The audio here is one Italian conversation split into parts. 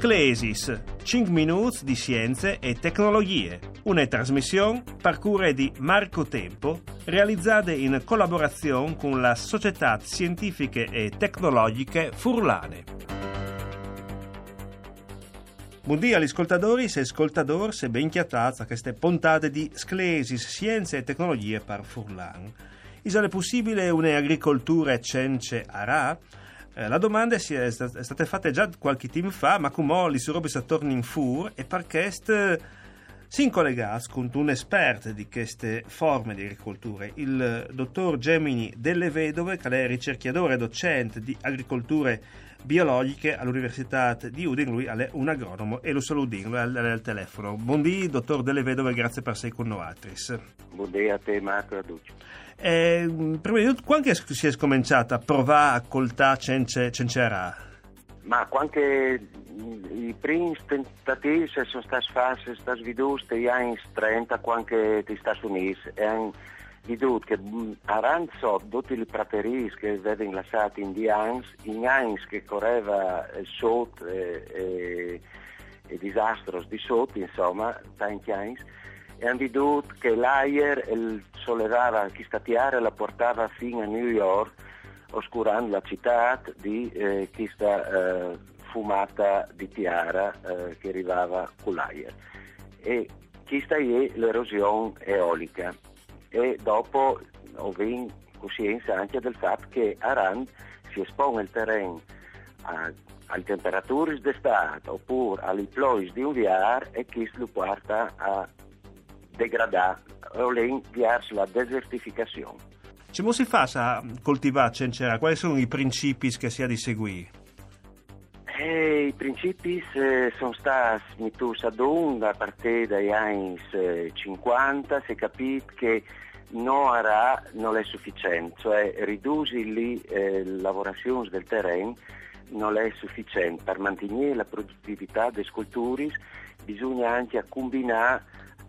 Sclesis, 5 minuti di scienze e tecnologie. Una trasmissione parcure di Marco Tempo, realizzata in collaborazione con la Società Scientifiche e Tecnologiche Furlane. Buongiorno agli ascoltatori e ascoltatori se ben chiatazza queste puntate di Sclesis, Scienze e Tecnologie per Furlan. Isale possibile un'agricoltura cence arà? Eh, la domanda è, è stata fatta già qualche tempo fa, ma come li sono torni in fur e perché si collega con un esperto di queste forme di agricoltura, il dottor Gemini Delle Vedove, che è ricercatore e docente di agricolture biologiche all'Università di Udine, lui è un agronomo e lo salutiamo al, al telefono. Buondì, dottor Delle Vedove, grazie per essere con noi. Buondì a te Marco e a tutti. Eh, prima di tutto, quando si è cominciata a provare a coltare Cencerà? Ma quando i primi tentativi sono stati fatti, sono stati veduti negli anni 30, quando gli Stati Uniti, e hanno veduto che aranzo tutti i praterie che vengono lasciati in di anni, in anni che correva sotto e, e, e disastro di sotto, insomma, tanti anni, e hanno veduto che l'aer sollevava questa tiara e la portava fino a New York oscurando la città di eh, questa eh, fumata di tiara eh, che arrivava l'aer e questa è l'erosione eolica e dopo ho avuto coscienza anche del fatto che a Rand si espone il terreno a, alle temperature d'estate oppure alle plois di un viar e questo lo porta a degradare o inviarsi la desertificazione. Come si fa a coltivare cencera? Quali sono i principi che si ha di seguire? Eh, I principi eh, sono stati mettuti ad onda a partire dagli anni 50, eh, si è capito che non, era, non è sufficiente, cioè ridurre le eh, lavorazioni del terreno non è sufficiente. Per mantenere la produttività delle sculture bisogna anche combinare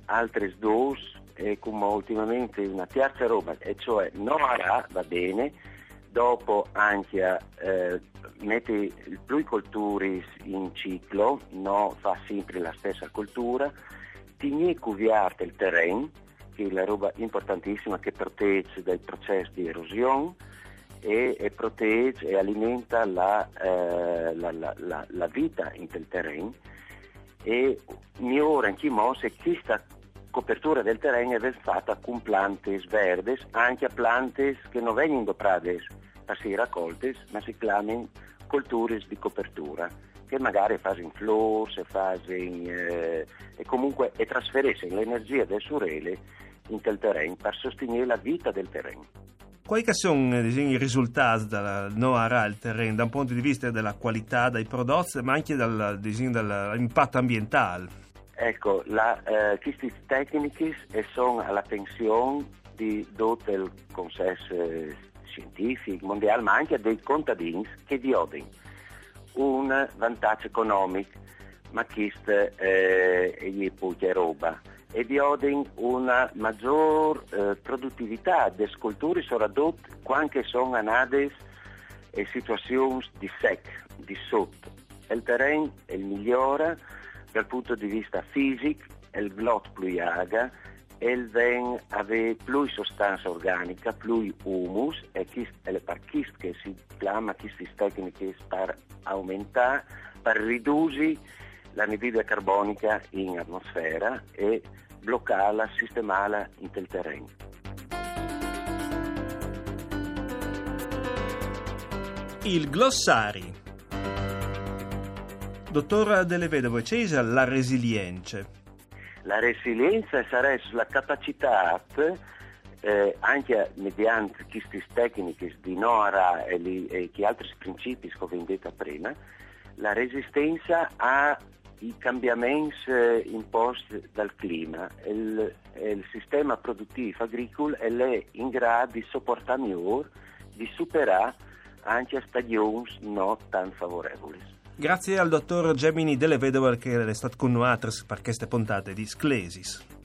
altre due e come ultimamente una terza roba, e cioè non ara va bene, dopo anche eh, mette più colture in ciclo, non fa sempre la stessa coltura, tieni cuviarte il terreno, che è la roba importantissima che protegge dai processi di erosione e, e protegge e alimenta la, eh, la, la, la vita in quel terreno e migliora in chi mosse questa copertura del terreno è fatta con piante verdes, anche a piante che non vengono prades a essere raccolte, ma si chiamano colture di copertura, che magari fanno flors, fanno, eh, e comunque e trasferiscono l'energia del surele in quel terreno per sostenere la vita del terreno. Quali sono eh, i risultati del NOARA al terreno da un punto di vista della qualità dei prodotti, ma anche dal, dall'impatto ambientale? Ecco, la, eh, queste tecniche sono alla pensione di tutto il consesso scientifico mondiale, ma anche dei contadini che diodono un vantaggio economico, ma questo eh, è poi roba e diodono una maggior eh, produttività delle sculture, soprattutto quando sono nate in situazioni di sec, di sotto. Il terreno è migliore dal punto di vista fisico il glot più aga il ven avere più sostanza organica, più humus e le parchist che si chiama queste tecniche per aumentare, per ridurre l'anidride carbonica in atmosfera e bloccarla, sistemarla in quel terreno. Il glossari Dottora Delle Vedove, c'è la resilienza? La resilienza sarebbe la capacità, eh, anche mediante queste tecniche di NORA e, li, e altri principi che ho detto prima, la resistenza ai cambiamenti eh, imposti dal clima. Il, il sistema produttivo agricolo è in grado di sopportare meglio, di superare anche stagioni non tan favorevoli. Grazie al dottor Gemini Delle Vedove che è stato con noi per queste puntate di Sclesis.